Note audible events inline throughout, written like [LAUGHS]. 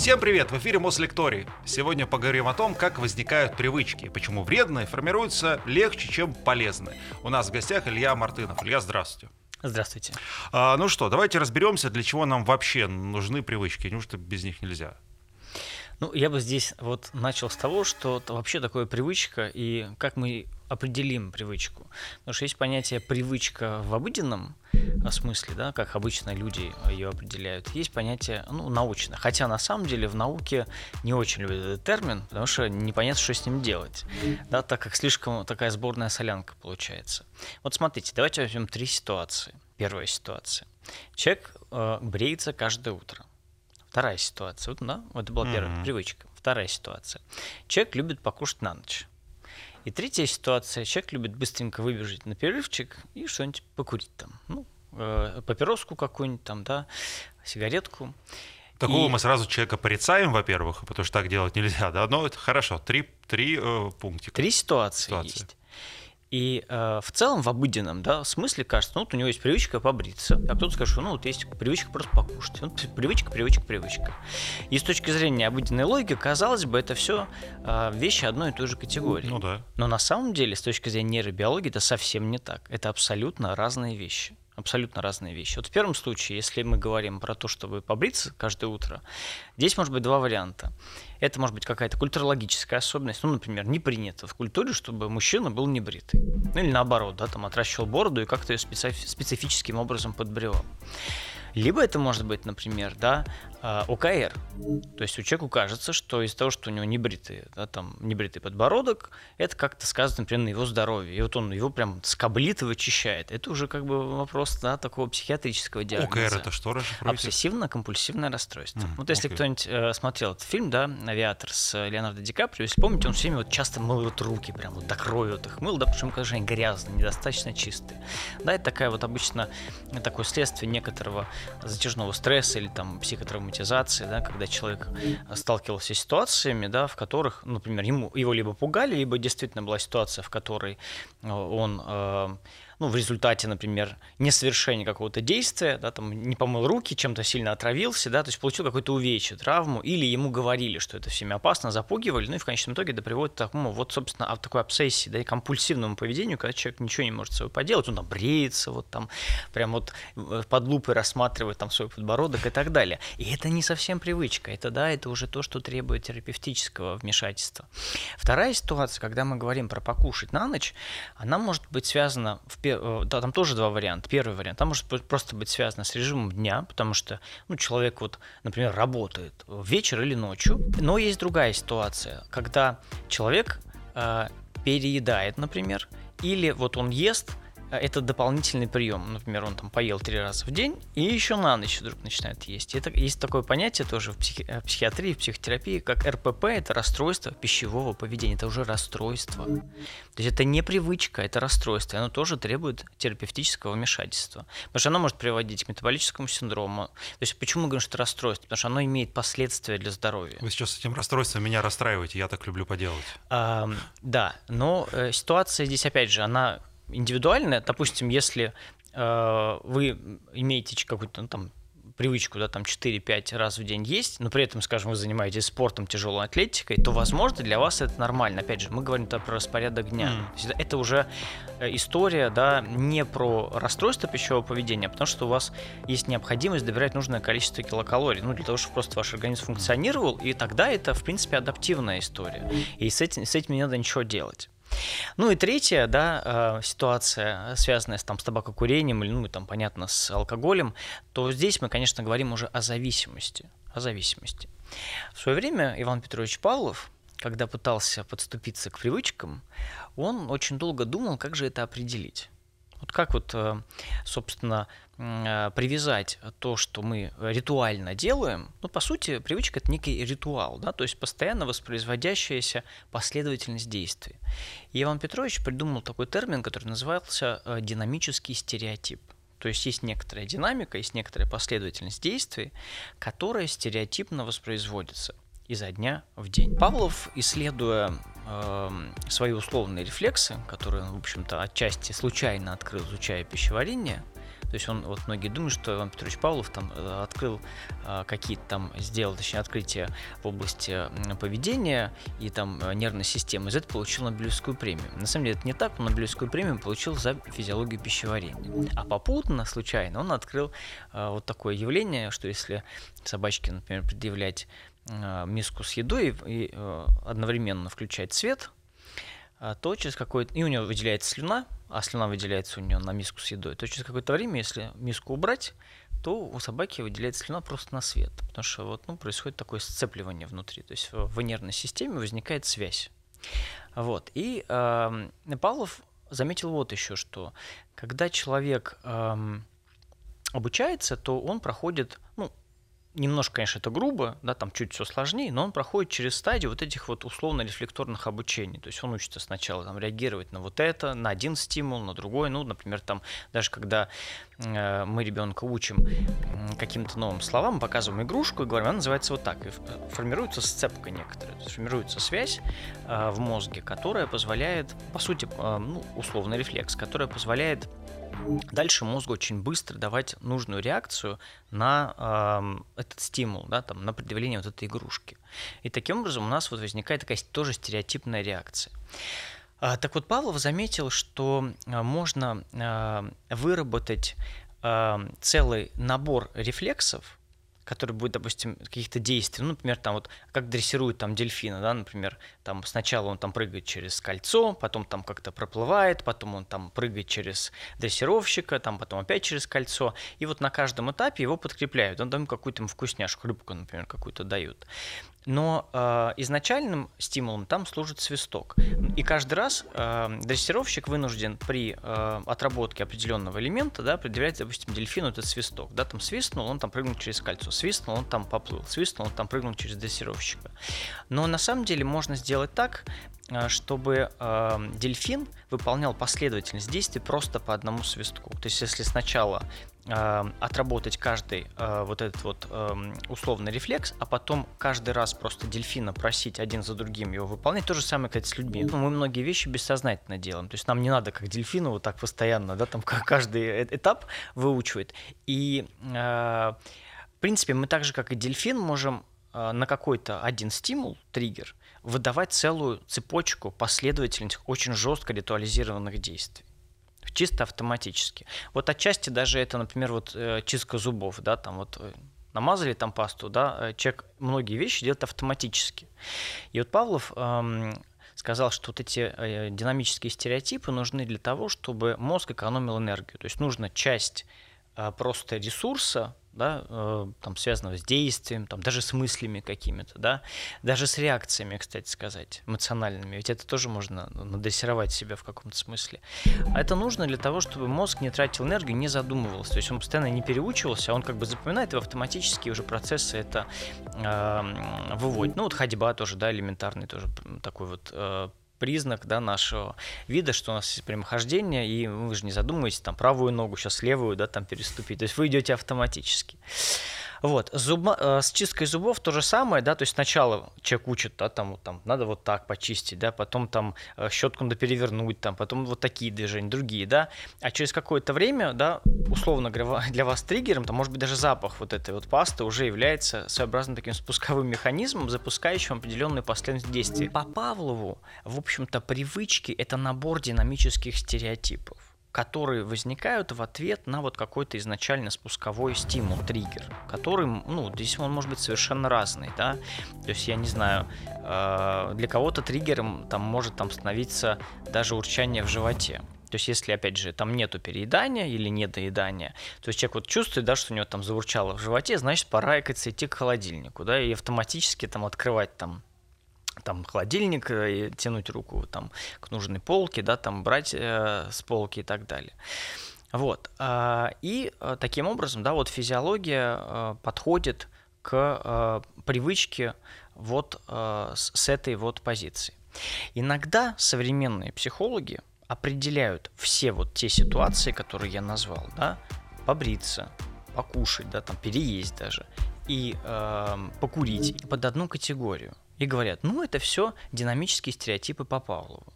Всем привет! В эфире Мослекторий. Сегодня поговорим о том, как возникают привычки, почему вредные формируются легче, чем полезные. У нас в гостях Илья Мартынов. Илья, здравствуйте. Здравствуйте. А, ну что, давайте разберемся, для чего нам вообще нужны привычки. Неужто без них нельзя? Ну, я бы здесь вот начал с того, что вообще такое привычка, и как мы определим привычку. Потому что есть понятие привычка в обыденном смысле, да, как обычно люди ее определяют. Есть понятие ну, научное. Хотя на самом деле в науке не очень любят этот термин, потому что непонятно, что с ним делать. Да, так как слишком такая сборная солянка получается. Вот смотрите, давайте возьмем три ситуации. Первая ситуация. Человек э, бреется каждое утро. Вторая ситуация. Вот, да, это была первая mm-hmm. привычка. Вторая ситуация. Человек любит покушать на ночь. И третья ситуация. Человек любит быстренько выбежать на перерывчик и что-нибудь покурить там. Ну, э, папироску какую-нибудь там, да, сигаретку. Такого и... мы сразу человека порицаем, во-первых, потому что так делать нельзя, да. Но это хорошо. Три, три э, пунктика. Три ситуации, ситуации. есть. И э, в целом в обыденном да, смысле кажется, ну вот у него есть привычка побриться, а кто-то скажет, что ну вот есть привычка просто покушать. Ну, привычка, привычка, привычка. И с точки зрения обыденной логики, казалось бы, это все э, вещи одной и той же категории. Ну да. Но на самом деле, с точки зрения нейробиологии, это совсем не так. Это абсолютно разные вещи абсолютно разные вещи. Вот в первом случае, если мы говорим про то, чтобы побриться каждое утро, здесь может быть два варианта. Это может быть какая-то культурологическая особенность. Ну, например, не принято в культуре, чтобы мужчина был небритый. Ну, или наоборот, да, там отращивал бороду и как-то ее специф- специфическим образом подбревал. Либо это может быть, например, да, а, ОКР. То есть у человека кажется, что из-за того, что у него небритый, да, там, небритый подбородок, это как-то сказано, например, на его здоровье. И вот он его прям скоблит и вычищает. Это уже как бы вопрос да, такого психиатрического диагноза. ОКР это что расшифруете? Обсессивно-компульсивное расстройство. Mm, вот если okay. кто-нибудь э, смотрел этот фильм, да, «Авиатор» с Леонардо Ди Каприо, если помните, он все время вот часто мыл вот руки, прям вот так роют их мыл, да, потому что они грязные, недостаточно чистые. Да, это такая вот обычно такое следствие некоторого затяжного стресса или там психотравматизации, да, когда человек сталкивался с ситуациями, да, в которых, например, ему, его либо пугали, либо действительно была ситуация, в которой э, он э, ну, в результате, например, несовершения какого-то действия, да, там, не помыл руки, чем-то сильно отравился, да, то есть получил какую-то увечье, травму, или ему говорили, что это всеми опасно, запугивали, ну и в конечном итоге это приводит к такому, вот, собственно, от такой обсессии, да, и компульсивному поведению, когда человек ничего не может с собой поделать, он там бреется, вот там, прям вот э, под лупой рассматривает там свой подбородок и так далее. И это не совсем привычка, это, да, это уже то, что требует терапевтического вмешательства. Вторая ситуация, когда мы говорим про покушать на ночь, она может быть связана в первую да, там тоже два варианта. Первый вариант, там может просто быть связано с режимом дня, потому что ну, человек, вот, например, работает вечер или ночью. Но есть другая ситуация, когда человек э, переедает, например, или вот он ест, это дополнительный прием. Например, он там поел три раза в день и еще на ночь вдруг начинает есть. Это, есть такое понятие тоже в, психи, в психиатрии, в психотерапии, как РПП, это расстройство пищевого поведения, это уже расстройство. То есть это не привычка, это расстройство, и оно тоже требует терапевтического вмешательства. Потому что оно может приводить к метаболическому синдрому. То есть почему мы говорим, что это расстройство? Потому что оно имеет последствия для здоровья. Вы сейчас с этим расстройством меня расстраиваете, я так люблю поделать. А, да, но э, ситуация здесь, опять же, она индивидуальное. Допустим, если э, вы имеете какую-то ну, там привычку, да, там 4-5 раз в день есть, но при этом, скажем, вы занимаетесь спортом, тяжелой атлетикой, то, возможно, для вас это нормально. Опять же, мы говорим про распорядок дня. Mm. Это, это уже э, история, да, не про расстройство пищевого поведения, а потому что у вас есть необходимость добирать нужное количество килокалорий, ну, для того, чтобы просто ваш организм функционировал, и тогда это, в принципе, адаптивная история. И с этим, с этим не надо ничего делать. Ну и третья, да, э, ситуация, связанная с, там, с табакокурением или, ну, там, понятно, с алкоголем, то здесь мы, конечно, говорим уже о зависимости. О зависимости. В свое время Иван Петрович Павлов, когда пытался подступиться к привычкам, он очень долго думал, как же это определить. Вот как вот, э, собственно, привязать то, что мы ритуально делаем, ну, по сути, привычка – это некий ритуал, да, то есть постоянно воспроизводящаяся последовательность действий. И Иван Петрович придумал такой термин, который назывался э, динамический стереотип. То есть есть некоторая динамика, есть некоторая последовательность действий, которая стереотипно воспроизводится изо дня в день. Павлов, исследуя э, свои условные рефлексы, которые он, в общем-то, отчасти случайно открыл, изучая пищеварение, То есть он, вот многие думают, что Иван Петрович Павлов там э, открыл э, какие-то там, сделал, точнее, открытия в области поведения и там нервной системы, из этого получил Нобелевскую премию. На самом деле это не так, он Нобелевскую премию получил за физиологию пищеварения. А попутно, случайно, он открыл вот такое явление, что если собачке, например, предъявлять миску с едой и одновременно включать свет, а, то через какое-то... И у него выделяется слюна, а слюна выделяется у него на миску с едой, то через какое-то время, если миску убрать, то у собаки выделяется слюна просто на свет, потому что вот, ну, происходит такое сцепливание внутри, то есть в нервной системе возникает связь. Вот. И э, Павлов заметил вот еще, что когда человек э, обучается, то он проходит, немножко, конечно, это грубо, да, там чуть все сложнее, но он проходит через стадию вот этих вот условно-рефлекторных обучений. То есть он учится сначала там реагировать на вот это, на один стимул, на другой. Ну, например, там даже когда э, мы ребенка учим каким-то новым словам, показываем игрушку и говорим, она называется вот так. И формируется сцепка некоторая, то есть формируется связь э, в мозге, которая позволяет, по сути, э, ну, условный рефлекс, которая позволяет Дальше мозгу очень быстро давать нужную реакцию на э, этот стимул, да, там, на предъявление вот этой игрушки. И таким образом у нас вот возникает такая тоже стереотипная реакция. А, так вот, Павлов заметил, что а, можно э, выработать э, целый набор рефлексов, который будет, допустим, каких-то действий, ну, например, там вот как дрессируют там дельфина, да, например, там сначала он там прыгает через кольцо, потом там как-то проплывает, потом он там прыгает через дрессировщика, там потом опять через кольцо, и вот на каждом этапе его подкрепляют, он там какую-то вкусняшку, рыбку, например, какую-то дают. Но э, изначальным стимулом там служит свисток. И каждый раз э, дрессировщик вынужден при э, отработке определенного элемента да, предъявлять, допустим, дельфину этот свисток. Да, там свистнул, он там прыгнул через кольцо, свистнул, он там поплыл, свистнул, он там прыгнул через дрессировщика. Но на самом деле можно сделать так, чтобы э, дельфин выполнял последовательность действий просто по одному свистку. То есть, если сначала э, отработать каждый э, вот этот вот э, условный рефлекс, а потом каждый раз просто дельфина просить один за другим его выполнять, то же самое, кстати, с людьми. Мы многие вещи бессознательно делаем. То есть нам не надо как дельфину вот так постоянно, да, там [LAUGHS] каждый э, этап выучивает. И э, в принципе, мы так же, как и дельфин, можем э, на какой-то один стимул, триггер, выдавать целую цепочку последовательных, очень жестко ритуализированных действий чисто автоматически. Вот отчасти даже это, например, вот э, чистка зубов, да, там вот э, намазали там пасту, да, э, человек многие вещи делает автоматически. И вот Павлов эм, сказал, что вот эти э, динамические стереотипы нужны для того, чтобы мозг экономил энергию. То есть нужно часть э, просто ресурса да, э, там, связанного с действием, там, даже с мыслями какими-то, да, даже с реакциями, кстати сказать, эмоциональными, ведь это тоже можно надрессировать себя в каком-то смысле. А это нужно для того, чтобы мозг не тратил энергию, не задумывался, то есть он постоянно не переучивался, а он как бы запоминает, и автоматически уже процессы это э, выводит. Ну вот ходьба тоже, да, элементарный тоже такой вот э, признак да, нашего вида, что у нас есть прямохождение, и вы же не задумываетесь, там, правую ногу, сейчас левую, да, там, переступить. То есть вы идете автоматически. Вот. Зуба, э, с чисткой зубов то же самое, да, то есть сначала человек учит, да, там, вот, там надо вот так почистить, да, потом там э, щетку надо перевернуть, там, потом вот такие движения, другие, да, а через какое-то время, да, условно говоря, для вас триггером, там, может быть, даже запах вот этой вот пасты уже является своеобразным таким спусковым механизмом, запускающим определенную последовательность действий. По Павлову, в общем-то, привычки — это набор динамических стереотипов которые возникают в ответ на вот какой-то изначально спусковой стимул, триггер, который, ну, здесь он может быть совершенно разный, да, то есть я не знаю, э, для кого-то триггером там может там становиться даже урчание в животе, то есть, если, опять же, там нету переедания или недоедания, то есть человек вот чувствует, да, что у него там заурчало в животе, значит, пора, оказывается, идти к холодильнику, да, и автоматически там открывать там там холодильник, э, и тянуть руку там к нужной полке, да, там брать э, с полки и так далее. Вот. А, и э, таким образом, да, вот физиология э, подходит к привычке вот с этой вот позиции. Иногда современные психологи определяют все вот те ситуации, которые я назвал, да, побриться, покушать, да, там переесть даже, и э, покурить под одну категорию и говорят, ну это все динамические стереотипы по Павлову.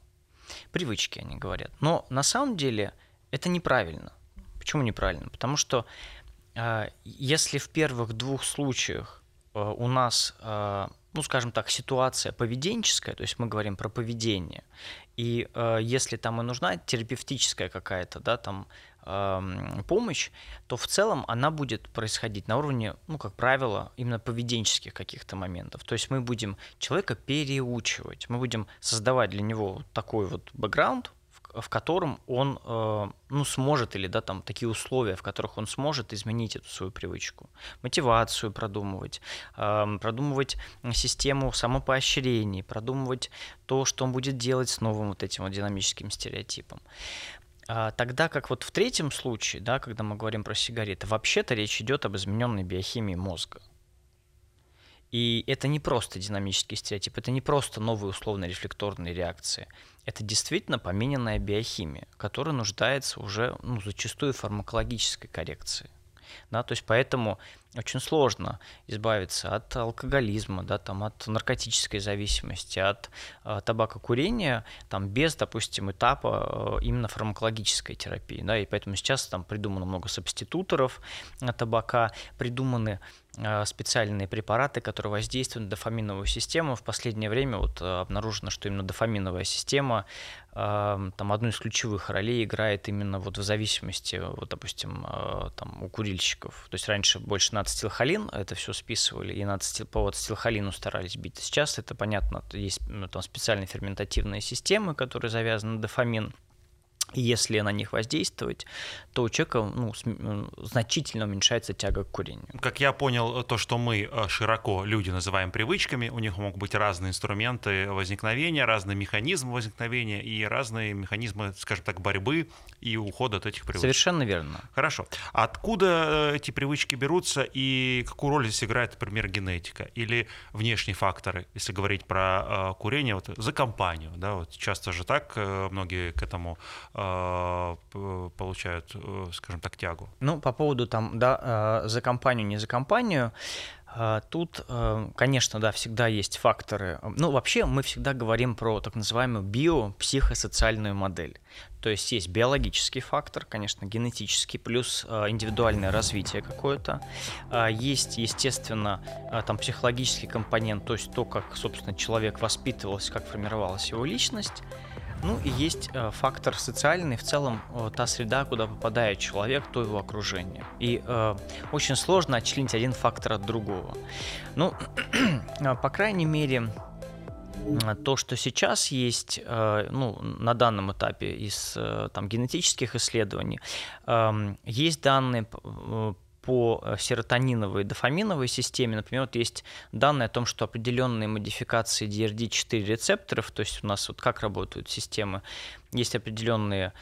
Привычки, они говорят. Но на самом деле это неправильно. Почему неправильно? Потому что э, если в первых двух случаях э, у нас, э, ну, скажем так, ситуация поведенческая, то есть мы говорим про поведение, и э, если там и нужна терапевтическая какая-то, да, там помощь, то в целом она будет происходить на уровне, ну, как правило, именно поведенческих каких-то моментов. То есть мы будем человека переучивать, мы будем создавать для него такой вот бэкграунд, в котором он э, ну, сможет, или да, там такие условия, в которых он сможет изменить эту свою привычку. Мотивацию продумывать, продумывать систему самопоощрений, продумывать то, что он будет делать с новым вот этим вот динамическим стереотипом. А, тогда как вот в третьем случае, да, когда мы говорим про сигареты, вообще-то речь идет об измененной биохимии мозга. И это не просто динамический стереотип, это не просто новые условно-рефлекторные реакции. Это действительно помененная биохимия, которая нуждается уже ну, зачастую в фармакологической коррекции. Да, то есть поэтому очень сложно избавиться от алкоголизма, да, там, от наркотической зависимости, от э, табакокурения там, без, допустим, этапа э, именно фармакологической терапии. Да, и поэтому сейчас там придумано много субституторов табака, придуманы Э, специальные препараты, которые воздействуют на дофаминовую систему. В последнее время вот э, обнаружено, что именно дофаминовая система там одну из ключевых ролей играет именно вот в зависимости, вот, допустим, там у курильщиков. То есть раньше больше на ацетилхолин это все списывали и на ацетил, по ацетилхолину старались бить. Сейчас это понятно, есть ну, там специальные ферментативные системы, которые завязаны на дофамин. Если на них воздействовать, то у человека ну, значительно уменьшается тяга к курению. Как я понял, то, что мы э, широко люди называем привычками, у них могут быть разные инструменты возникновения, разные механизмы возникновения и разные механизмы, скажем так, борьбы и ухода от этих привычек. Совершенно верно. Хорошо. Откуда э, эти привычки берутся и какую роль здесь играет, например, генетика или внешние факторы, если говорить про э, курение, вот за компанию, да, вот часто же так многие к этому получают, э, скажем так, тягу. Ну, по поводу там, да, а, за компанию, не за компанию, а, Тут, э, конечно, да, всегда есть факторы. Ну, вообще мы всегда говорим про так называемую биопсихосоциальную модель. То есть есть биологический фактор, конечно, генетический, плюс индивидуальное развитие какое-то. Есть, естественно, там психологический компонент, то есть то, как, собственно, человек воспитывался, как формировалась его личность. Ну и есть э, фактор социальный, в целом э, та среда, куда попадает человек, то его окружение. И э, очень сложно отчленить один фактор от другого. Ну, [CLEARS THROAT] э, по крайней мере, то, что сейчас есть, э, ну, на данном этапе из там, генетических исследований, эм, есть данные по э, серотониновой и дофаминовой системе, например, вот есть данные о том, что определенные модификации DRD4 рецепторов, то есть у нас вот как работают системы, есть определенные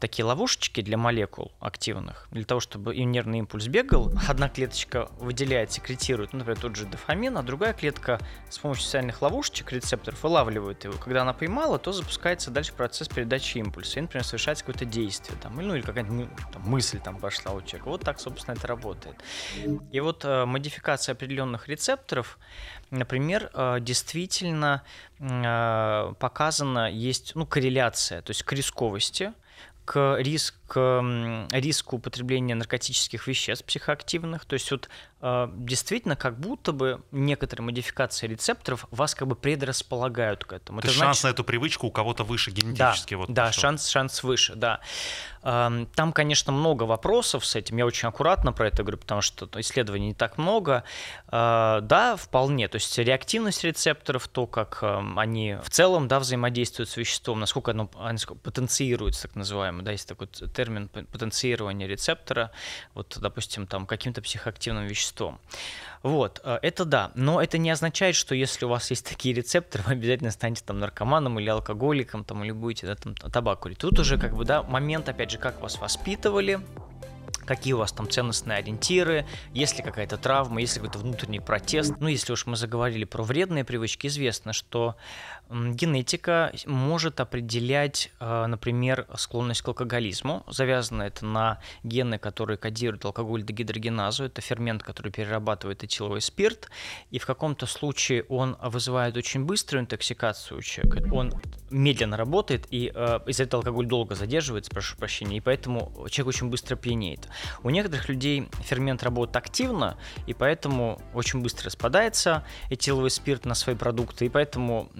такие ловушечки для молекул активных, для того, чтобы им нервный импульс бегал, [LAUGHS] одна клеточка выделяет, секретирует, ну, например, тот же дофамин, а другая клетка с помощью специальных ловушечек, рецепторов, вылавливает его. Когда она поймала, то запускается дальше процесс передачи импульса, и, например, совершается какое-то действие, там, ну, или какая-то там, мысль там пошла у человека. Вот так, собственно, это работает. И вот э, модификация определенных рецепторов, например, э, действительно э, показана, есть ну, корреляция, то есть к рисковости, к, риск, к риску употребления наркотических веществ психоактивных. То есть вот э, действительно как будто бы некоторые модификации рецепторов вас как бы предрасполагают к этому. То значит... шанс на эту привычку у кого-то выше генетически. Да, вот да шанс, шанс выше, да. Там, конечно, много вопросов с этим. Я очень аккуратно про это говорю, потому что исследований не так много. А, да, вполне. То есть реактивность рецепторов, то, как они в целом да, взаимодействуют с веществом, насколько оно насколько потенцируется, так называемый, да, есть такой термин потенцирования рецептора, вот, допустим, там каким-то психоактивным веществом. Вот, э, это да, но это не означает, что если у вас есть такие рецепторы, [LAUGHS] вы обязательно станете там наркоманом или алкоголиком, там, или будете да, там, табак курить. Тут уже как бы, да, момент, опять же, как вас воспитывали, какие у вас там ценностные ориентиры, есть ли какая-то травма, есть ли какой-то внутренний протест. Ну, если уж мы заговорили про вредные привычки, известно, что генетика может определять, э, например, склонность к алкоголизму. Завязано это на гены, которые кодируют алкоголь дегидрогеназу. Это фермент, который перерабатывает этиловый спирт. И в каком-то случае он вызывает очень быструю интоксикацию у человека. Он медленно работает, и э, из-за этого алкоголь долго задерживается, прошу прощения, и поэтому человек очень быстро пьянеет. У некоторых людей фермент работает активно, и поэтому очень быстро распадается этиловый спирт на свои продукты, и поэтому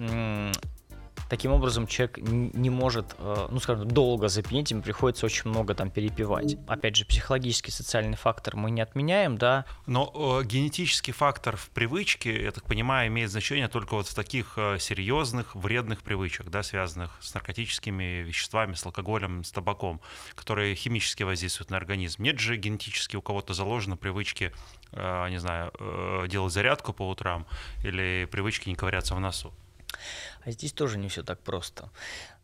Таким образом, человек не может, э, ну, скажем, долго запьянеть, ему приходится очень много там перепивать. Опять же, психологический, социальный фактор мы не отменяем, да. Но э, генетический фактор в привычке, я так понимаю, имеет значение только вот в таких э, серьезных, вредных привычках, да, связанных с наркотическими веществами, с алкоголем, с табаком, которые химически воздействуют на организм. Нет же генетически у кого-то заложено привычки, э, не знаю, э, делать зарядку по утрам или привычки не ковыряться в носу. А здесь тоже не все так просто.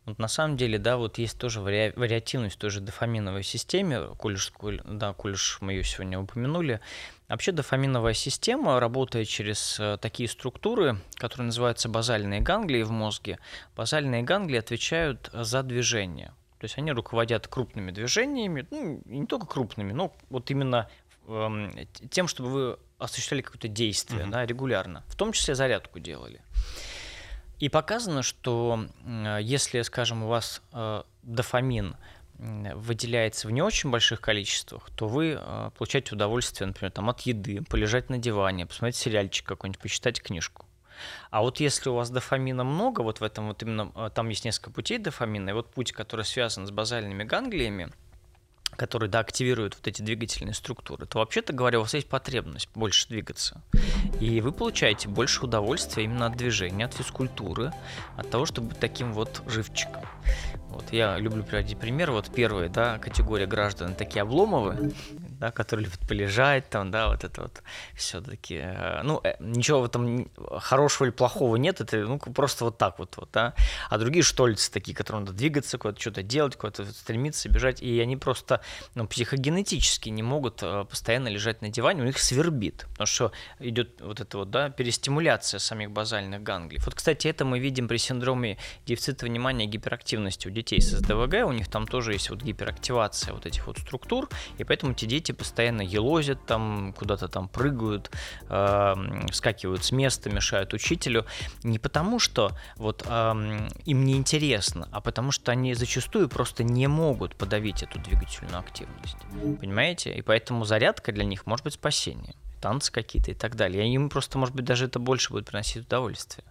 Вот на самом деле, да, вот есть тоже вари... вариативность в той же дофаминовой системе, коль уж, коль, да, коль уж мы ее сегодня упомянули. Вообще дофаминовая система работает через э, такие структуры, которые называются базальные ганглии в мозге. Базальные ганглии отвечают за движение. То есть они руководят крупными движениями, ну, не только крупными, но вот именно эм, тем, чтобы вы осуществляли какое-то действие uh-huh. да, регулярно. В том числе зарядку делали. И показано, что если, скажем, у вас э, дофамин выделяется в не очень больших количествах, то вы э, получаете удовольствие, например, там, от еды, полежать на диване, посмотреть сериальчик какой-нибудь, почитать книжку. А вот если у вас дофамина много, вот в этом вот именно, э, там есть несколько путей дофамина, и вот путь, который связан с базальными ганглиями, которые да, активируют вот эти двигательные структуры, то вообще-то говоря, у вас есть потребность больше двигаться. И вы получаете больше удовольствия именно от движения, от физкультуры, от того, чтобы быть таким вот живчиком. Вот я люблю приводить пример. Вот первая да, категория граждан такие обломовые, да, которые любят полежать, там, да, вот это вот все-таки. Э, ну, э, ничего в этом хорошего или плохого нет, это ну, просто вот так вот, вот, да. А другие штольцы такие, которые надо двигаться, куда-то что-то делать, куда-то стремиться, бежать, и они просто ну, психогенетически не могут э, постоянно лежать на диване, у них свербит, потому что идет вот это вот, да, перестимуляция самих базальных ганглий. Вот, кстати, это мы видим при синдроме дефицита внимания и гиперактивности у детей с СДВГ, у них там тоже есть вот гиперактивация вот этих вот структур, и поэтому те дети постоянно елозят там, куда-то там прыгают, э, вскакивают с места, мешают учителю, не потому что вот э, им не интересно, а потому что они зачастую просто не могут подавить эту двигательную активность, понимаете? И поэтому зарядка для них может быть спасением танцы какие-то и так далее. И им просто, может быть, даже это больше будет приносить удовольствие.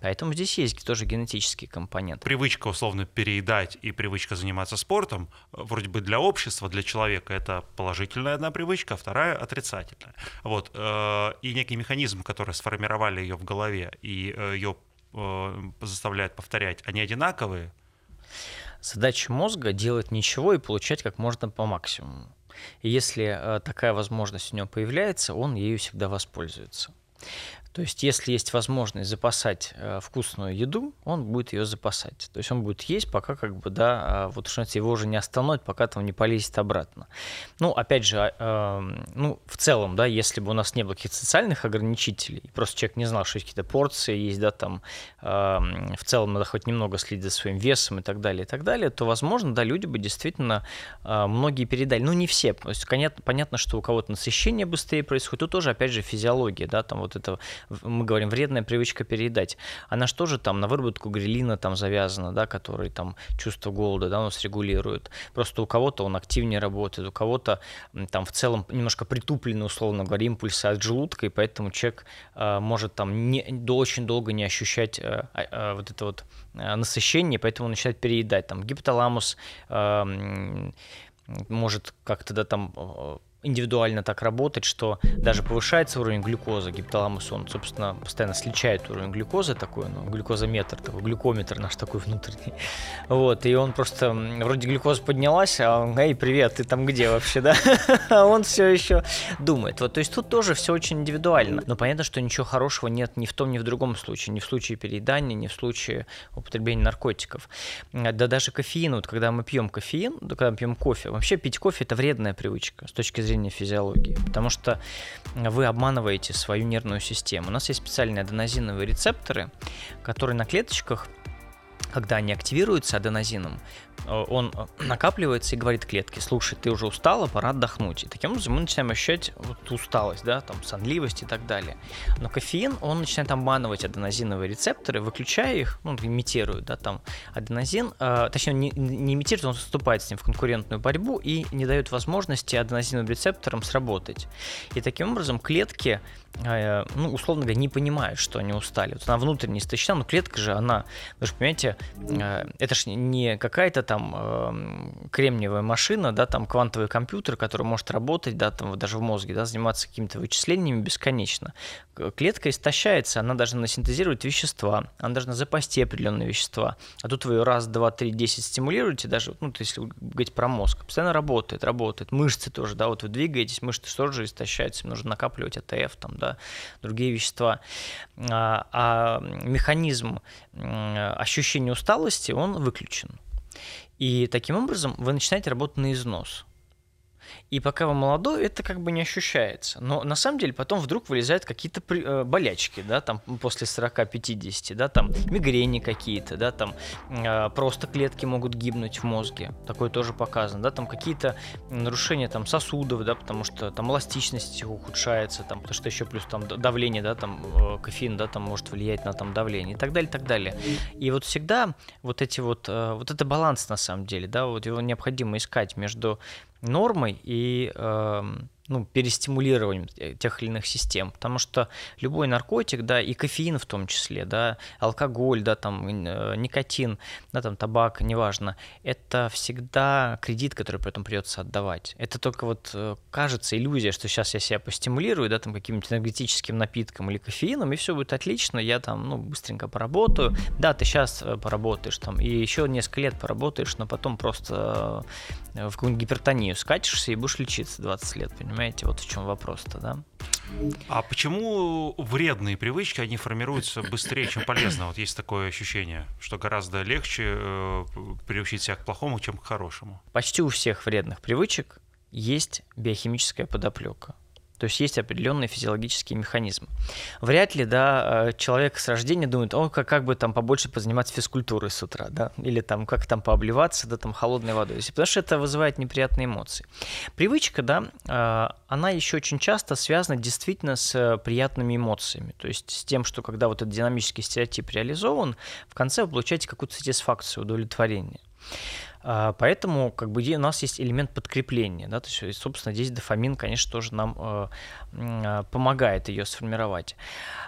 Поэтому здесь есть тоже генетический компонент. Привычка условно переедать и привычка заниматься спортом, вроде бы для общества, для человека это положительная одна привычка, а вторая отрицательная. Вот. Э, и некий механизм, который сформировали ее в голове и э, ее э, заставляют повторять, они одинаковые? Задача мозга делать ничего и получать как можно по максимуму. И если такая возможность у него появляется, он ею всегда воспользуется. То есть, если есть возможность запасать э, вкусную еду, он будет ее запасать. То есть он будет есть, пока как бы, да, а вот что его уже не остановит, пока там не полезет обратно. Ну, опять же, э, ну, в целом, да, если бы у нас не было каких-то социальных ограничителей, просто человек не знал, что есть какие-то порции, есть, да, там, э, в целом надо хоть немного следить за своим весом и так далее, и так далее, то, возможно, да, люди бы действительно э, многие передали, ну, не все, то есть понятно, понятно, что у кого-то насыщение быстрее происходит, тут тоже, опять же, физиология, да, там вот это мы говорим, вредная привычка переедать, она что же там на выработку грелина там завязана, да, который там чувство голода, да, у нас регулирует. Просто у кого-то он активнее работает, у кого-то там в целом немножко притуплены, условно говоря, импульсы от желудка, и поэтому человек э, может там не, до, очень долго не ощущать э, э, вот это вот э, насыщение, поэтому начинает переедать. Там гипоталамус э, может как-то да, там индивидуально так работать, что даже повышается уровень глюкозы, гипоталамус, он, собственно, постоянно сличает уровень глюкозы такой, ну, глюкозометр, такой глюкометр наш такой внутренний. [LAUGHS] Вот, и он просто, вроде глюкоза поднялась, а он, эй, привет, ты там где вообще, [LAUGHS] да? А он все еще думает. Вот, то есть тут тоже все очень индивидуально. Но понятно, что ничего хорошего нет ни в том, ни в другом случае. Ни в случае переедания, ни в случае употребления наркотиков. Да даже кофеин, вот когда мы пьем кофеин, когда мы пьем кофе, вообще пить кофе это вредная привычка с точки зрения физиологии, потому что вы обманываете свою нервную систему. У нас есть специальные аденозиновые рецепторы, которые на клеточках когда они активируются аденозином, Э, он э, [CLEARS THROAT] накапливается и говорит клетке, слушай, ты уже устала, пора отдохнуть. И таким образом мы начинаем ощущать вот усталость, да, там, сонливость и так далее. Но кофеин, он начинает обманывать аденозиновые рецепторы, выключая их, ну, имитирует, да, там, аденозин, э, точнее, не, не имитирует, он вступает с ним в конкурентную борьбу и не дает возможности аденозиновым рецепторам сработать. И таким образом клетки ну, условно говоря, не понимают, что они устали. Вот она внутренне истощена, но клетка же, она, вы же понимаете, э, это же не какая-то там там э, кремниевая машина, да, там квантовый компьютер, который может работать, да, там даже в мозге, да, заниматься какими-то вычислениями бесконечно. Клетка истощается, она должна синтезировать вещества, она должна запасти определенные вещества. А тут вы раз, два, три, десять стимулируете, даже, ну, то если говорить про мозг, постоянно работает, работает. Мышцы тоже, да, вот вы двигаетесь, мышцы тоже истощаются, нужно накапливать АТФ, там, да, другие вещества. А, а механизм ощущения усталости, он выключен. И таким образом вы начинаете работать на износ. И пока вы молодой, это как бы не ощущается. Но на самом деле потом вдруг вылезают какие-то э, болячки, да, там после 40-50, да, там мигрени какие-то, да, там э, просто клетки могут гибнуть в мозге. Такое тоже показано, да, там какие-то нарушения там сосудов, да, потому что там эластичность ухудшается, там, потому что еще плюс там давление, да, там э, кофеин, да, там может влиять на там давление и так далее, и так далее. И вот всегда вот эти вот, вот это баланс на самом деле, да, вот его необходимо искать между нормой и э, ну, перестимулированием тех или иных систем, потому что любой наркотик, да, и кофеин в том числе, да, алкоголь, да, там, э, никотин, да, там, табак, неважно, это всегда кредит, который потом придется отдавать. Это только вот э, кажется иллюзия, что сейчас я себя постимулирую, да, там, каким-нибудь энергетическим напитком или кофеином, и все будет отлично, я там, ну, быстренько поработаю. Да, ты сейчас э, поработаешь там, и еще несколько лет поработаешь, но потом просто в какую-нибудь гипертонию скатишься и будешь лечиться 20 лет, понимаешь? Понимаете, вот в чем вопрос-то, да? А почему вредные привычки, они формируются быстрее, чем полезные? Вот есть такое ощущение, что гораздо легче э, приучить себя к плохому, чем к хорошему. Почти у всех вредных привычек есть биохимическая подоплека. То есть есть определенные физиологические механизмы. Вряд ли, да, э, человек с рождения думает, о, как, как бы там побольше позаниматься физкультурой с утра, да, или там как там пообливаться, да, там холодной водой, потому что это вызывает неприятные эмоции. Привычка, да, э, она еще очень часто связана действительно с приятными эмоциями, то есть с тем, что когда вот этот динамический стереотип реализован, в конце вы получаете какую-то сатисфакцию, удовлетворение. А, поэтому как бы у нас есть элемент подкрепления, да, то есть, собственно, здесь дофамин, конечно, тоже нам э, э, помогает ее сформировать.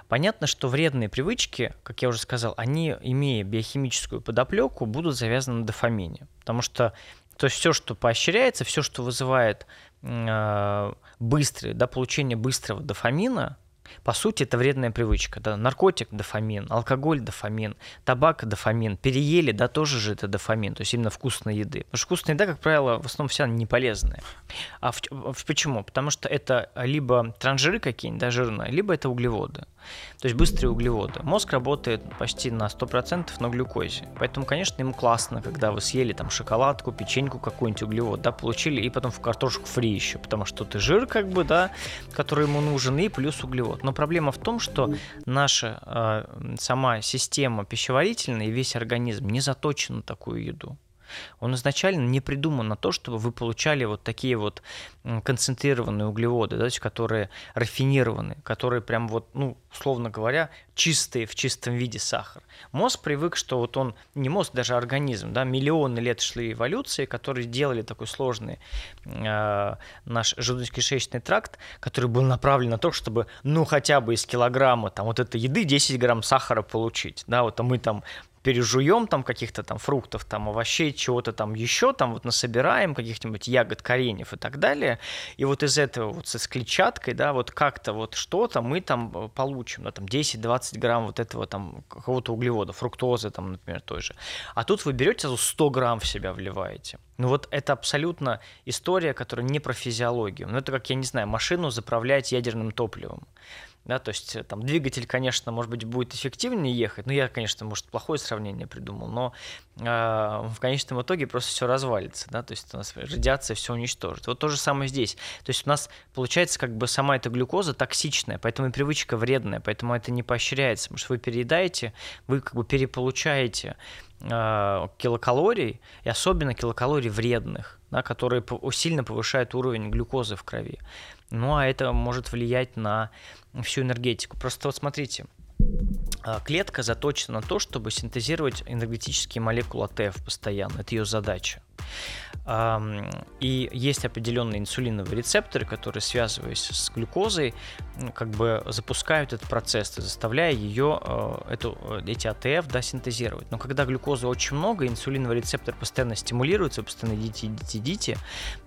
Понятно, что вредные привычки, как я уже сказал, они, имея биохимическую подоплеку, будут завязаны на дофамине, потому что то есть все, что поощряется, все, что вызывает э, быстрое, да, получение быстрого дофамина, по сути, это вредная привычка. Да? Наркотик – дофамин, алкоголь – дофамин, табак – дофамин, переели, да, тоже же это дофамин, то есть именно вкусной еды. Потому что вкусная еда, как правило, в основном вся не полезная. А в, в, почему? Потому что это либо транжиры какие-нибудь, да, жирные, либо это углеводы. То есть быстрые углеводы. Мозг работает почти на 100% на глюкозе. Поэтому, конечно, ему классно, когда вы съели там шоколадку, печеньку какую-нибудь углевод, да, получили, и потом в картошку фри еще, потому что ты жир, как бы, да, который ему нужен, и плюс углевод. Но проблема в том, что наша э, сама система пищеварительная и весь организм не заточен на такую еду. Он изначально не придуман на то, чтобы вы получали вот такие вот концентрированные углеводы, да, которые рафинированы, которые прям вот, ну, условно говоря, чистые в чистом виде сахар. Мозг привык, что вот он, не мозг, даже организм, да, миллионы лет шли эволюции, которые делали такой сложный э, наш желудочно-кишечный тракт, который был направлен на то, чтобы, ну, хотя бы из килограмма там вот этой еды 10 грамм сахара получить, да, вот а мы там пережуем там каких-то там фруктов, там овощей, чего-то там еще, там вот насобираем каких-нибудь ягод, кореньев и так далее, и вот из этого вот с клетчаткой, да, вот как-то вот что-то мы там э, получим, да, там 10-20 грамм вот этого там какого-то углевода, фруктозы там, например, той же. А тут вы берете 100 грамм в себя вливаете. Ну вот это абсолютно история, которая не про физиологию. Ну это как, я не знаю, машину заправлять ядерным топливом. Да, то есть э, там двигатель, конечно, может быть, будет эффективнее ехать. Ну, я, конечно, может, плохое сравнение придумал, но э, в конечном итоге просто все развалится, да, то есть у нас радиация все уничтожит. Вот то же самое здесь. То есть у нас получается как бы сама эта глюкоза токсичная, поэтому и привычка вредная, поэтому это не поощряется, потому что вы переедаете, вы как бы переполучаете э, килокалорий, и особенно килокалорий вредных, да, которые сильно повышают уровень глюкозы в крови. Ну, а это может влиять на всю энергетику. Просто вот смотрите, клетка заточена на то, чтобы синтезировать энергетические молекулы АТФ постоянно. Это ее задача. И есть определенные инсулиновые рецепторы, которые, связываясь с глюкозой, как бы запускают этот процесс, заставляя ее, а, эту, эти АТФ да, синтезировать. Но когда глюкозы очень много, инсулиновый рецептор постоянно стимулируется, постоянно идите, идите, идите,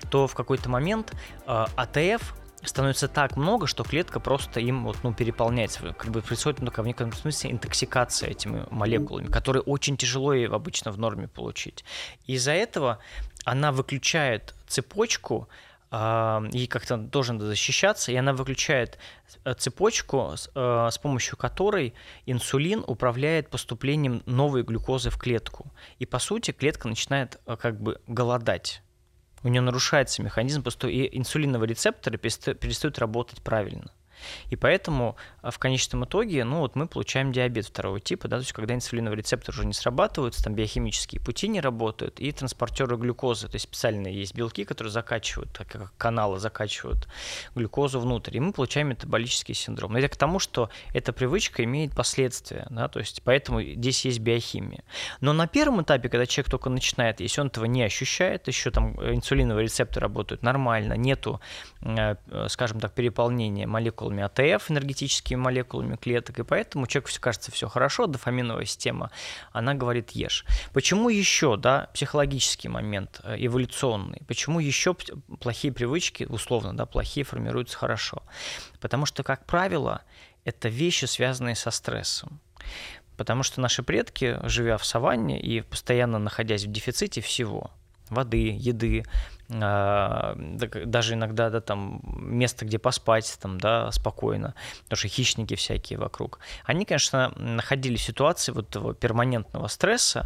то в какой-то момент а, АТФ становится так много, что клетка просто им вот, ну, переполняется. Как бы происходит ну, в некотором смысле интоксикация этими молекулами, которые очень тяжело ей обычно в норме получить. Из-за этого она выключает цепочку, э, ей как-то тоже надо защищаться, и она выключает э, цепочку, с, э, с помощью которой инсулин управляет поступлением новой глюкозы в клетку. И по сути клетка начинает э, как бы голодать у нее нарушается механизм, просто инсулиновые рецепторы перестают работать правильно. И поэтому а, в конечном итоге, ну вот мы получаем диабет второго типа, да, то есть когда инсулиновые рецепторы уже не срабатывают, там биохимические пути не работают, и транспортеры глюкозы, то есть специальные есть белки, которые закачивают, как каналы закачивают глюкозу внутрь, и мы получаем метаболический синдром. Но это к тому, что эта привычка имеет последствия, да, то есть поэтому здесь есть биохимия. Но на первом этапе, когда человек только начинает, если он этого не ощущает, еще там инсулиновые рецепторы работают нормально, нету, э, скажем так, переполнения молекул молекулами АТФ, энергетическими молекулами клеток, и поэтому человеку все кажется все хорошо, дофаминовая система, она говорит ешь. Почему еще, да, психологический момент, э, эволюционный, почему еще плохие привычки, условно, да, плохие формируются хорошо? Потому что, как правило, это вещи, связанные со стрессом. Потому что наши предки, живя в саванне и постоянно находясь в дефиците всего, воды, еды, а, даже иногда да, там место, где поспать, там, да, спокойно, потому что хищники всякие вокруг. Они, конечно, находили ситуации вот этого перманентного стресса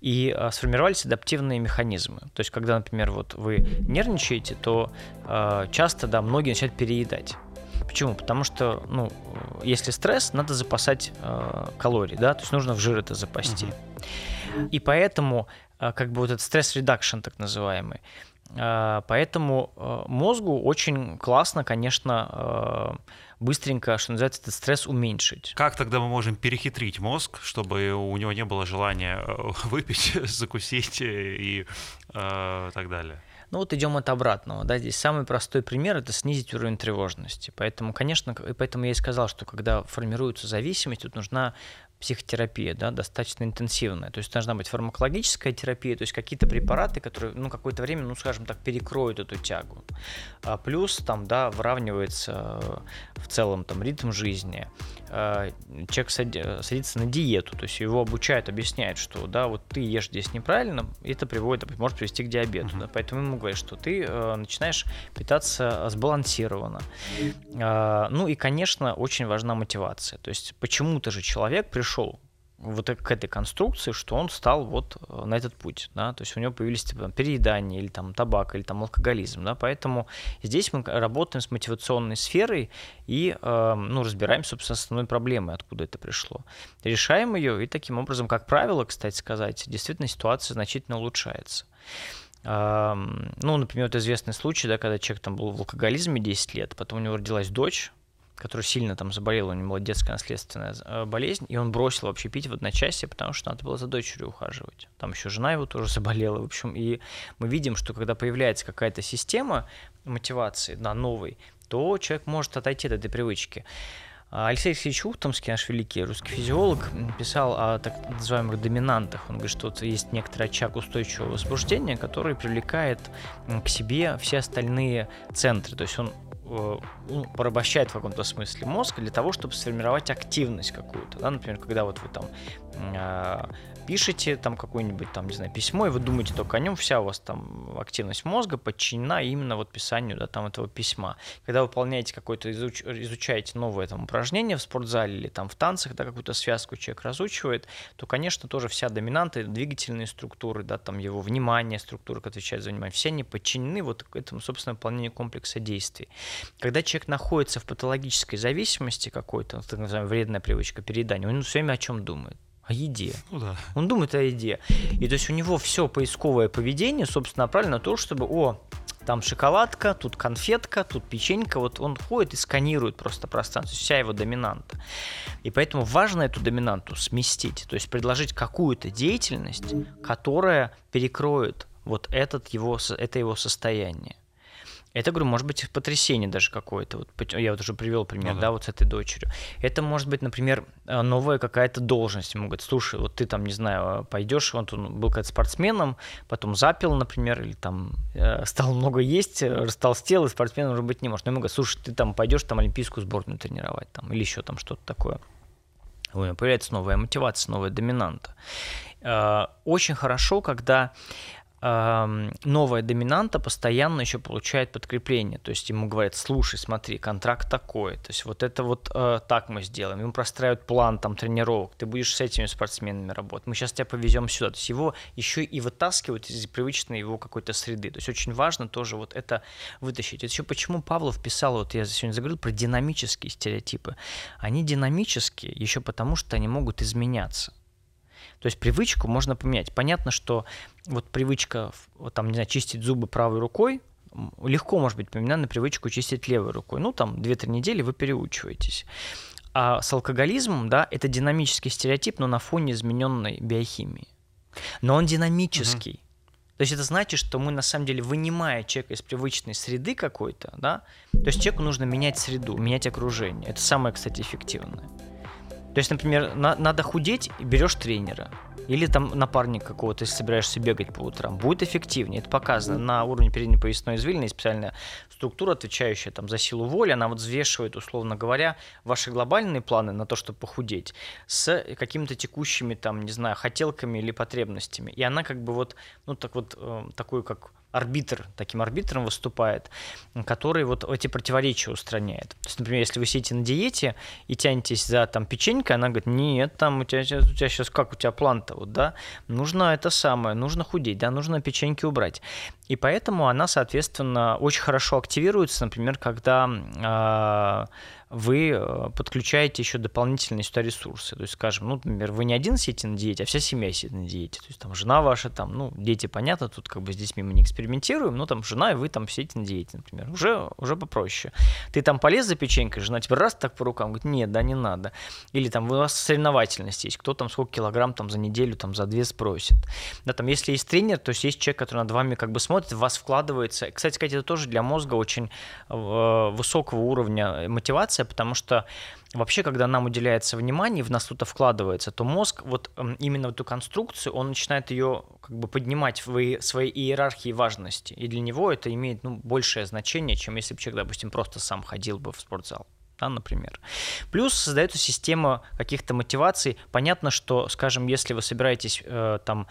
и а, сформировались адаптивные механизмы. То есть, когда, например, вот вы нервничаете, то а, часто, да, многие начинают переедать. Почему? Потому что, ну, если стресс, надо запасать э, калории, да, то есть нужно в жир это запасти. Uh-huh. И поэтому, как бы вот этот stress reduction так называемый, а, поэтому э, мозгу очень классно, конечно, быстренько, что называется, этот стресс уменьшить. Как тогда мы можем перехитрить мозг, чтобы у него не было желания э, [LAUGHS] выпить, закусить и э, так далее? Ну вот идем от обратного, да, здесь самый простой пример – это снизить уровень тревожности. Поэтому, конечно, поэтому я и сказал, что когда формируется зависимость, тут нужна психотерапия, да, достаточно интенсивная. То есть должна быть фармакологическая терапия, то есть какие-то препараты, которые, ну, какое-то время, ну, скажем так, перекроют эту тягу. А плюс там, да, выравнивается э, в целом там ритм жизни. А, человек садится на диету, то есть его обучают, объясняют, что, да, вот ты ешь здесь неправильно, это приводит, может привести к диабету. Uh-huh. Да, поэтому ему говорят, что ты э, начинаешь питаться сбалансированно. А, ну и, конечно, очень важна мотивация. То есть почему-то же человек пришел вот к этой конструкции, что он стал вот э, на этот путь, да, то есть у него появились типа, переедания или там табак или там алкоголизм, да, поэтому здесь мы работаем с мотивационной сферой и, э, ну, разбираем, собственно, основной проблемой, откуда это пришло. Решаем ее и таким образом, как правило, кстати сказать, действительно ситуация значительно улучшается. Э, ну, например, вот известный случай, да, когда человек там был в алкоголизме 10 лет, потом у него родилась дочь, который сильно там заболел, у него была детская наследственная э, болезнь, и он бросил вообще пить в одночасье, потому что надо было за дочерью ухаживать. Там еще жена его тоже [LAUGHS] заболела, в общем, и мы видим, что когда появляется какая-то система мотивации, да, новой, то человек может отойти от этой привычки. А Алексей Алексеевич Ухтомский, наш великий русский физиолог, писал о так называемых доминантах. Он говорит, что есть некоторый очаг устойчивого возбуждения, который привлекает к себе все остальные центры. То есть он порабощает в каком-то смысле мозг для того, чтобы сформировать активность какую-то. Да? Например, когда вот вы там а, пишете там какое-нибудь там, не знаю, письмо, и вы думаете только о нем, вся у вас там активность мозга подчинена именно вот писанию, да, там этого письма. Когда вы выполняете какое-то, изуч... изучаете новое там упражнение в спортзале или там в танцах, да, какую-то связку человек разучивает, то, конечно, тоже вся доминанта, двигательные структуры, да, там его внимание, структура, которая отвечает за внимание, все они подчинены вот этому, собственно, выполнению комплекса действий. Когда человек находится в патологической зависимости какой-то, так называемая вредная привычка переедания, он все время о чем думает? О еде. Ну да. Он думает о еде. И то есть у него все поисковое поведение, собственно, направлено на то, чтобы, о, там шоколадка, тут конфетка, тут печенька. Вот он ходит и сканирует просто пространство, вся его доминанта. И поэтому важно эту доминанту сместить, то есть предложить какую-то деятельность, которая перекроет вот этот его, это его состояние. Это, говорю, может быть потрясение даже какое-то. Вот я вот уже привел пример, ну, да. да, вот с этой дочерью. Это может быть, например, э, новая какая-то должность. Ему говорят, слушай, вот ты там, не знаю, пойдешь, вот он был как спортсменом, потом запил, например, или там э, стал много есть, э, растолстел, и спортсменом уже быть не может. Но ему говорят, слушай, ты там пойдешь там олимпийскую сборную тренировать, там, или еще там что-то такое. У него появляется новая мотивация, новая доминанта. Очень хорошо, когда новая доминанта постоянно еще получает подкрепление. То есть ему говорят, слушай, смотри, контракт такой. То есть вот это вот э, так мы сделаем. Ему простраивают план там тренировок. Ты будешь с этими спортсменами работать. Мы сейчас тебя повезем сюда. То есть его еще и вытаскивают из привычной его какой-то среды. То есть очень важно тоже вот это вытащить. Это еще почему Павлов писал, вот я сегодня заговорил про динамические стереотипы. Они динамические еще потому, что они могут изменяться. То есть привычку можно поменять. Понятно, что вот привычка, вот там, не знаю, чистить зубы правой рукой, легко может быть поменена на привычку чистить левой рукой. Ну, там 2-3 недели вы переучиваетесь. А с алкоголизмом, да, это динамический стереотип, но на фоне измененной биохимии. Но он динамический. Угу. То есть это значит, что мы на самом деле, вынимая человека из привычной среды какой-то, да, то есть человеку нужно менять среду, менять окружение. Это самое, кстати, эффективное. То есть, например, на, надо худеть, берешь тренера. Или там напарник какого-то, если собираешься бегать по утрам, будет эффективнее. Это показано на уровне передней поясной извилины. Есть специальная структура, отвечающая там за силу воли. Она вот взвешивает, условно говоря, ваши глобальные планы на то, чтобы похудеть, с какими-то текущими там, не знаю, хотелками или потребностями. И она как бы вот, ну так вот, э, такую как арбитр, таким арбитром выступает, который вот эти противоречия устраняет. То есть, например, если вы сидите на диете и тянетесь за там печенькой, она говорит, нет, там у тебя, у тебя сейчас как у тебя план-то, вот, да, нужно это самое, нужно худеть, да, нужно печеньки убрать. И поэтому она, соответственно, очень хорошо активируется, например, когда э, вы э, подключаете еще дополнительные сюда ресурсы. То есть, скажем, ну, например, вы не один сидите на диете, а вся семья сидит на диете. То есть там жена ваша, там, ну, дети, понятно, тут как бы с детьми мы не экспериментируем, но там жена и вы там сидите на диете, например. Уже, уже попроще. Ты там полез за печенькой, жена тебе раз так по рукам говорит, нет, да, не надо. Или там у вас соревновательность есть, кто там сколько килограмм там за неделю, там за две спросит. Да, там если есть тренер, то есть есть человек, который над вами как бы смотрит, в вас вкладывается. Кстати сказать, это тоже для мозга очень э, высокого уровня мотивации, мотивация, потому что вообще, когда нам уделяется внимание, в нас что-то вкладывается, то мозг вот эм, именно эту конструкцию, он начинает ее как бы поднимать в своей иерархии важности. И для него это имеет ну, большее значение, чем если бы человек, допустим, просто сам ходил бы в спортзал да, например. Плюс создается система каких-то мотиваций. Понятно, что, скажем, если вы собираетесь э, там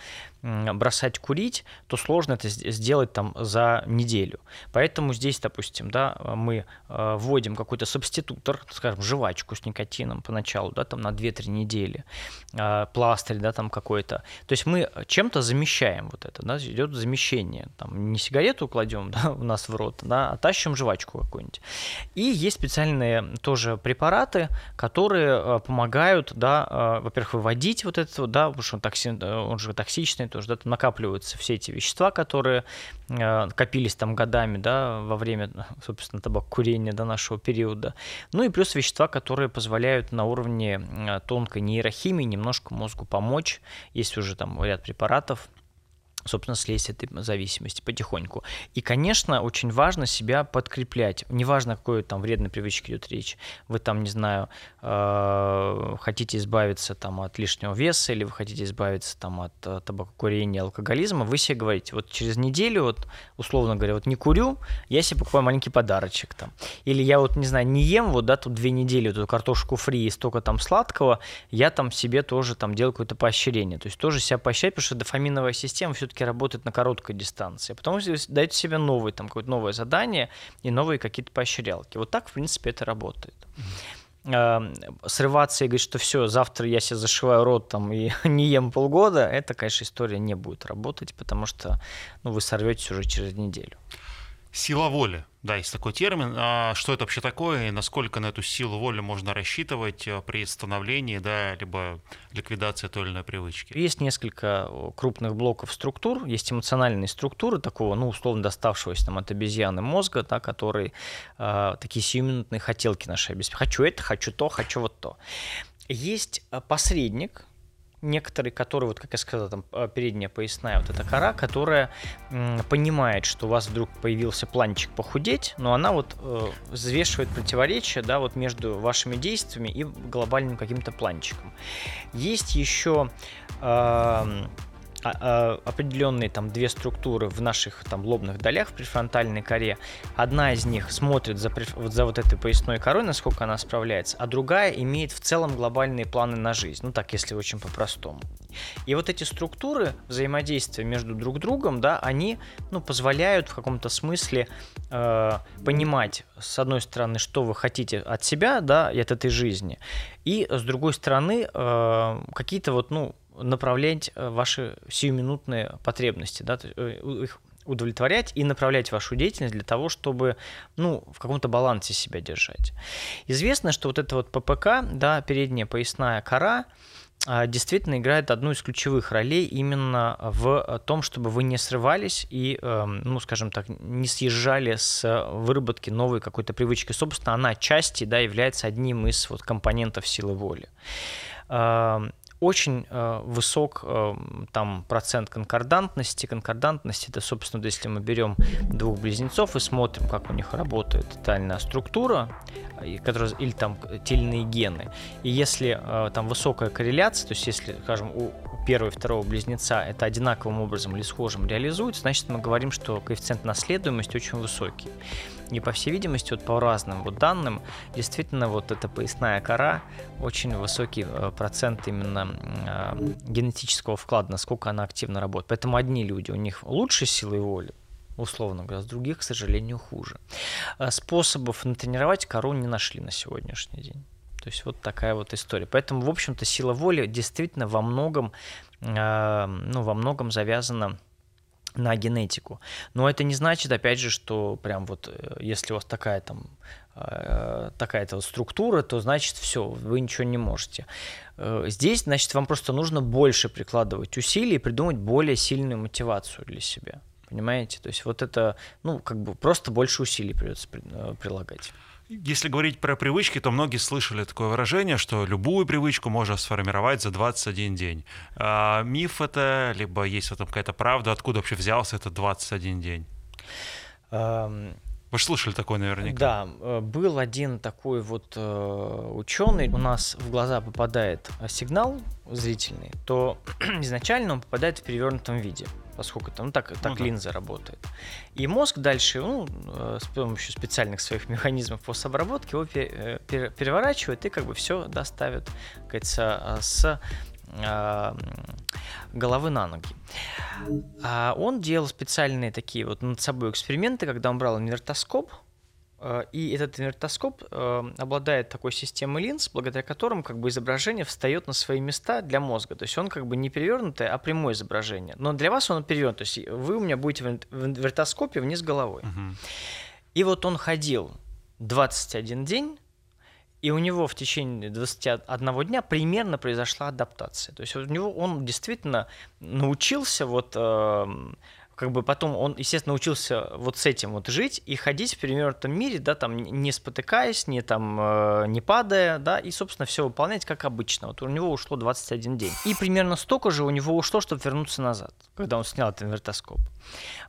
бросать курить, то сложно это сделать там за неделю. Поэтому здесь, допустим, да, мы э, вводим какой-то субститутор, скажем, жвачку с никотином поначалу, да, там на 2-3 недели, э, пластырь, да, там какой-то. То есть мы чем-то замещаем вот это, да, идет замещение. Там не сигарету кладем [LAUGHS] да, у нас в рот, да, а тащим жвачку какую-нибудь. И есть специальные тоже препараты, которые э, помогают, да, во-первых, выводить вот это, да, потому что он, токси, он же токсичный, тоже, да, там накапливаются все эти вещества, которые э, копились там годами, да, во время, собственно, табакокурения до нашего периода. Ну и плюс вещества, которые позволяют на уровне э, тонкой нейрохимии немножко мозгу помочь. Есть уже там ряд препаратов, собственно, слезть этой зависимости потихоньку. И, конечно, очень важно себя подкреплять. Неважно, о какой там вредной привычке идет речь. Вы там, не знаю, э, хотите избавиться там от лишнего веса или вы хотите избавиться там от э, табакокурения, алкоголизма, вы себе говорите, вот через неделю, вот, условно говоря, вот не курю, я себе покупаю маленький подарочек там. Или я вот, не знаю, не ем вот, да, тут две недели эту картошку фри и столько там сладкого, я там себе тоже там делаю какое-то поощрение. То есть тоже себя поощрять, потому что дофаминовая система все-таки работает на короткой дистанции. А потом вы даете себе новое, там, какое-то новое задание и новые какие-то поощрялки. Вот так, в принципе, это работает. Mm-hmm. Срываться и говорить, что все, завтра я себе зашиваю рот там и [LAUGHS] не ем полгода, это, конечно, история не будет работать, потому что ну, вы сорветесь уже через неделю. Сила воли. Да, есть такой термин. А что это вообще такое и насколько на эту силу воли можно рассчитывать э, при становлении, да, либо ликвидации той или иной привычки? Есть несколько крупных блоков структур. Есть эмоциональные структуры такого, ну, условно доставшегося там от обезьяны мозга, да, которые э, такие сиюминутные хотелки наши обеспечивают. Хочу это, хочу то, хочу вот то. Есть э, посредник, некоторые, которые, вот как я сказал, там э, передняя поясная вот эта кора, которая м, понимает, что у вас вдруг появился планчик похудеть, но она вот э, взвешивает противоречия, да, вот между вашими действиями и глобальным каким-то планчиком. Есть еще э, а, а, определенные там две структуры в наших там лобных долях в префронтальной коре. Одна из них смотрит за, вот за вот этой поясной корой, насколько она справляется, а другая имеет в целом глобальные планы на жизнь. Ну так, если очень по-простому. И вот эти структуры взаимодействия между друг другом, да, они ну, позволяют в каком-то смысле э, понимать, с одной стороны, что вы хотите от себя, да, и от этой жизни, и с другой стороны, э, какие-то вот, ну, направлять э, ваши сиюминутные потребности, да, э, их удовлетворять и направлять вашу деятельность для того, чтобы ну, в каком-то балансе себя держать. Известно, что вот это вот ППК, да, передняя поясная кора, а, действительно играет одну из ключевых ролей именно в том, чтобы вы не срывались и, эм, ну, скажем так, не съезжали с выработки новой какой-то привычки. Собственно, она отчасти да, является одним из вот компонентов силы воли очень э, высок э, там процент конкордантности. Конкордантность это, собственно, если мы берем двух близнецов и смотрим, как у них работает тотальная структура, которая, или там тельные гены. И если э, там высокая корреляция, то есть если, скажем, у первого и второго близнеца это одинаковым образом или схожим реализуется, значит мы говорим, что коэффициент наследуемости очень высокий. И по всей видимости, вот по разным вот данным, действительно вот эта поясная кора очень высокий э, процент именно э, генетического вклада, насколько она активно работает. Поэтому одни люди, у них лучше силы воли, условно говоря, с других, к сожалению, хуже. Э, способов натренировать кору не нашли на сегодняшний день. То есть вот такая вот история. Поэтому, в общем-то, сила воли действительно во многом, э, ну, во многом завязана на генетику. Но это не значит, опять же, что прям вот э, если у вас такая там э, такая-то вот структура, то значит все, вы ничего не можете. Э, здесь, значит, вам просто нужно больше прикладывать усилий и придумать более сильную мотивацию для себя. Понимаете? То есть вот это, ну, как бы просто больше усилий придется прилагать. Если говорить про привычки, то многие слышали такое выражение, что любую привычку можно сформировать за 21 день. А, миф это, либо есть в этом какая-то правда, откуда вообще взялся этот 21 день? Um... Вы же слышали такое наверняка. Да, э, был один такой вот э, ученый, у нас в глаза попадает сигнал зрительный, то [CLEARS THROAT] изначально он попадает в перевернутом виде поскольку там ну, так, так ну, да. линза работает. И мозг дальше, ну, э, с помощью специальных своих механизмов постобработки его э, переворачивает и как бы все доставит, как говорится, с а, головы на ноги. А он делал специальные такие вот над собой эксперименты, когда он брал инвертоскоп, Э, и этот инвертоскоп э, обладает такой системой линз, благодаря которым как бы изображение встает на свои места для мозга. То есть он как бы не перевернутое, а прямое изображение. Но для вас он перевернут. То есть вы у меня будете в инвертоскопе вниз головой. Угу. И вот он ходил 21 день, и у него в течение 21 дня примерно произошла адаптация. То есть у него он действительно научился вот э, как бы потом он, естественно, учился вот с этим вот жить и ходить в перевернутом мире, да, там не спотыкаясь, не там э, не падая, да, и, собственно, все выполнять как обычно. Вот у него ушло 21 день. И примерно столько же у него ушло, чтобы вернуться назад, когда он снял этот инвертоскоп.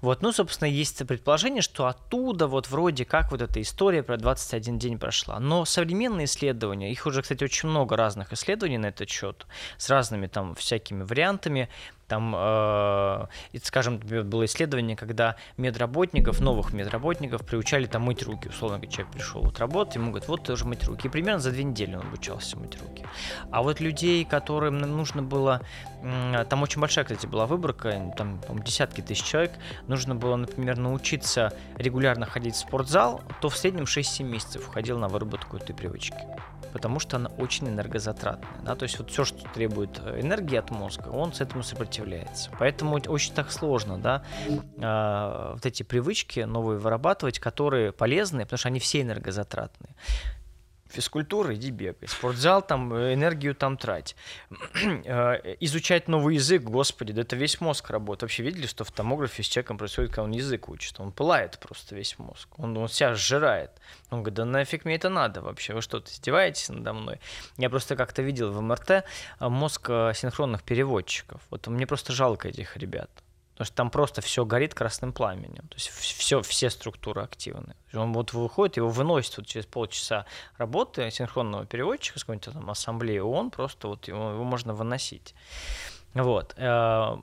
Вот, ну, собственно, есть предположение, что оттуда вот вроде как вот эта история про 21 день прошла. Но современные исследования, их уже, кстати, очень много разных исследований на этот счет, с разными там всякими вариантами, там, э, скажем, было исследование, когда медработников, новых медработников приучали там мыть руки. Условно говоря, человек пришел вот работать, ему говорят, вот ты уже мыть руки. И примерно за две недели он обучался мыть руки. А вот людей, которым нужно было, там очень большая, кстати, была выборка, там десятки тысяч человек, нужно было, например, научиться регулярно ходить в спортзал, то в среднем 6-7 месяцев уходил на выработку этой привычки потому что она очень энергозатратная. Да? То есть вот все, что требует э, энергии от мозга, он с этому сопротивляется. Поэтому очень так сложно, да, э, вот эти привычки новые вырабатывать, которые полезны, потому что они все энергозатратные физкультура, иди бегай. Спортзал, там, э, энергию там трать. [CLEARS THROAT] Э, изучать новый язык, господи, да это весь мозг работает. Вообще видели, что в томографе с человеком происходит, когда он язык учит? Он пылает просто весь мозг. Он, он себя сжирает. Он говорит, да нафиг мне это надо вообще? Вы что, издеваетесь надо мной? Я просто как-то видел в МРТ э, мозг синхронных переводчиков. Вот мне просто жалко этих ребят. Потому что там просто все горит красным пламенем. То есть все, все структуры активны. Он вот выходит, его выносит вот через полчаса работы синхронного переводчика с какой-нибудь там ассамблеи он просто вот его, его можно выносить. Вот. Э,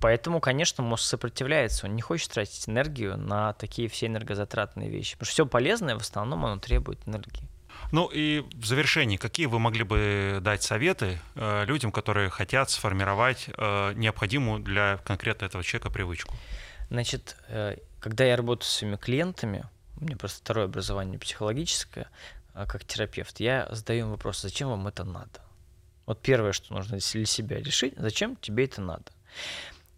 поэтому, конечно, мозг сопротивляется, он не хочет тратить энергию на такие все энергозатратные вещи. Потому что все полезное в основном оно требует энергии. Ну и в завершении, какие вы могли бы дать советы э, людям, которые хотят сформировать э, необходимую для конкретно этого человека привычку? Значит, э, когда я работаю с своими клиентами, у меня просто второе образование психологическое, э, как терапевт, я задаю им вопрос, зачем вам это надо? Вот первое, что нужно для себя решить, зачем тебе это надо?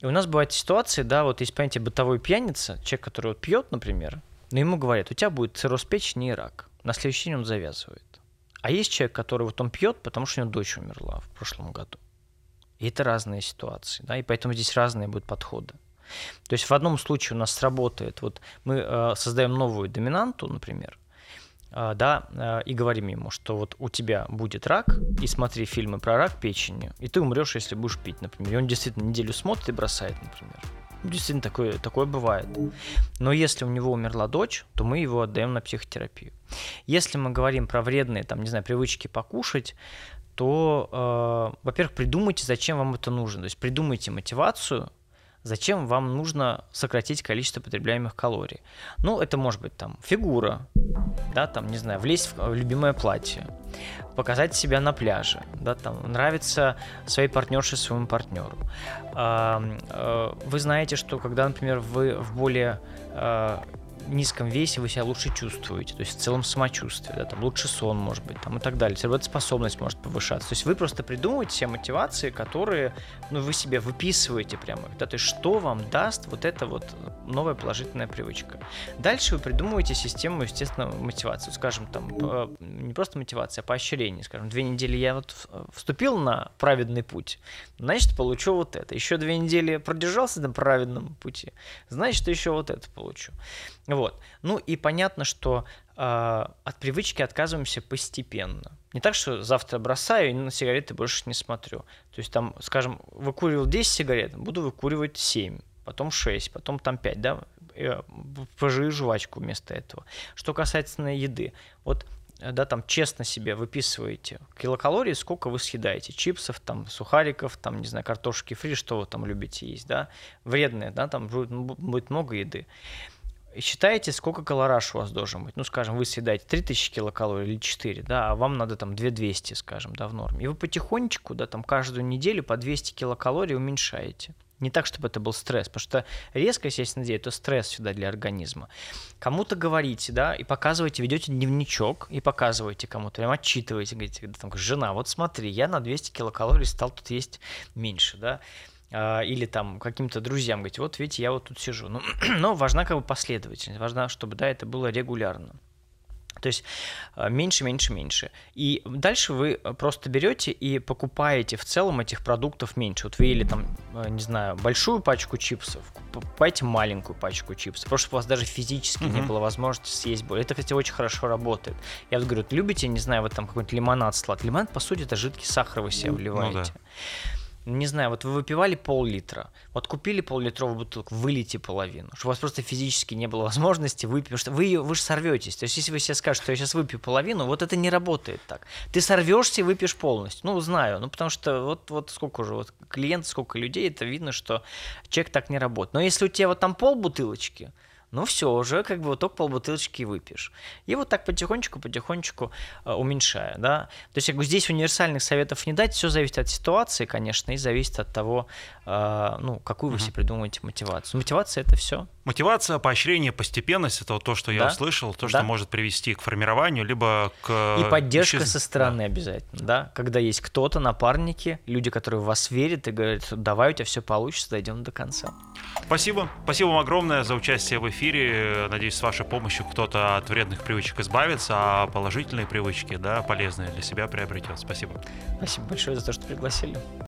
И у нас бывают ситуации, да, вот есть понятие бытовой пьяница, человек, который вот пьет, например, но ему говорят, у тебя будет цирроз печени и рак на следующий день он завязывает. А есть человек, который вот он пьет, потому что у него дочь умерла в прошлом году. И это разные ситуации, да, и поэтому здесь разные будут подходы. То есть в одном случае у нас сработает, вот мы э, создаем новую доминанту, например, э, да, э, и говорим ему, что вот у тебя будет рак, и смотри фильмы про рак печени, и ты умрешь, если будешь пить, например. И он действительно неделю смотрит и бросает, например. Действительно, такое, такое бывает. Но если у него умерла дочь, то мы его отдаем на психотерапию. Если мы говорим про вредные, там, не знаю, привычки покушать, то, э, во-первых, придумайте, зачем вам это нужно. То есть придумайте мотивацию, зачем вам нужно сократить количество потребляемых калорий. Ну, это может быть там фигура, да, там, не знаю, влезть в любимое платье, показать себя на пляже, да, там, нравится своей партнерше, своему партнеру. А, вы знаете, что когда, например, вы в более а, низком весе вы себя лучше чувствуете, то есть в целом самочувствие, да, там лучше сон может быть, там и так далее, работоспособность может повышаться. То есть вы просто придумываете все мотивации, которые, ну, вы себе выписываете прямо, да, то есть что вам даст вот эта вот новая положительная привычка. Дальше вы придумываете систему, естественно, мотивации, скажем, там, не просто мотивация, а поощрение, скажем, две недели я вот вступил на праведный путь, значит, получу вот это. Еще две недели продержался на праведном пути, значит, еще вот это получу. Вот. Ну и понятно, что э, от привычки отказываемся постепенно. Не так, что завтра бросаю и на сигареты больше не смотрю. То есть там, скажем, выкуривал 10 сигарет, буду выкуривать 7, потом 6, потом там 5, да, э, пожую жвачку вместо этого. Что касается еды, вот да, там честно себе выписываете килокалории, сколько вы съедаете, чипсов, там, сухариков, там, не знаю, картошки фри, что вы там любите есть, да, вредные, да, там будет, будет много еды считаете, сколько колораж у вас должен быть. Ну, скажем, вы съедаете 3000 килокалорий или 4, да, а вам надо там 2200, скажем, да, в норме. И вы потихонечку, да, там каждую неделю по 200 килокалорий уменьшаете. Не так, чтобы это был стресс, потому что резко, естественно, делать, это стресс сюда для организма. Кому-то говорите, да, и показываете, ведете дневничок, и показываете кому-то, прям отчитываете, говорите, там, жена, вот смотри, я на 200 килокалорий стал тут есть меньше, да, или там каким-то друзьям говорить, вот видите, я вот тут сижу. Ну, [CLEARS THROAT] но важна как бы последовательность, важна, чтобы, да, это было регулярно. То есть э, меньше, меньше, меньше. И дальше вы просто берете и покупаете в целом этих продуктов меньше. Вот вы ели там, э, не знаю, большую пачку чипсов, покупайте маленькую пачку чипсов, просто у вас даже физически uh-huh. не было возможности съесть более. Это, кстати, очень хорошо работает. Я вот говорю, любите, не знаю, вот там какой-нибудь лимонад сладкий. Лимонад, по сути, это жидкий сахар вы себе вливаете. Ну, да не знаю, вот вы выпивали пол-литра, вот купили пол-литровую бутылку, вылейте половину, чтобы у вас просто физически не было [LAUGHS] возможности выпить, что вы, вы же сорветесь. То есть, если вы себе скажете, что я сейчас выпью половину, вот это не работает так. Ты сорвешься и выпьешь полностью. Ну, знаю, ну, потому что вот, вот сколько уже, вот клиент, сколько людей, это видно, что человек так не работает. Но если у тебя вот там пол бутылочки, ну все, уже как бы вот только полбутылочки выпьешь. И вот так потихонечку-потихонечку э, уменьшая, да. То есть, как бы здесь универсальных советов не дать, все зависит от ситуации, конечно, и зависит от того, э, ну, какую вы себе придумаете мотивацию. Мотивация это все. Мотивация, поощрение, постепенность это вот то, что я да? услышал, то, что да. может привести к формированию, либо к... И поддержка исчез... со стороны да. обязательно, да, когда есть кто-то, напарники, люди, которые в вас верят и говорят, давай, у тебя все получится, дойдем до конца. Спасибо. Спасибо вам огромное за участие в эфире. Надеюсь, с вашей помощью кто-то от вредных привычек избавится, а положительные привычки, да, полезные для себя приобретет. Спасибо. Спасибо большое за то, что пригласили.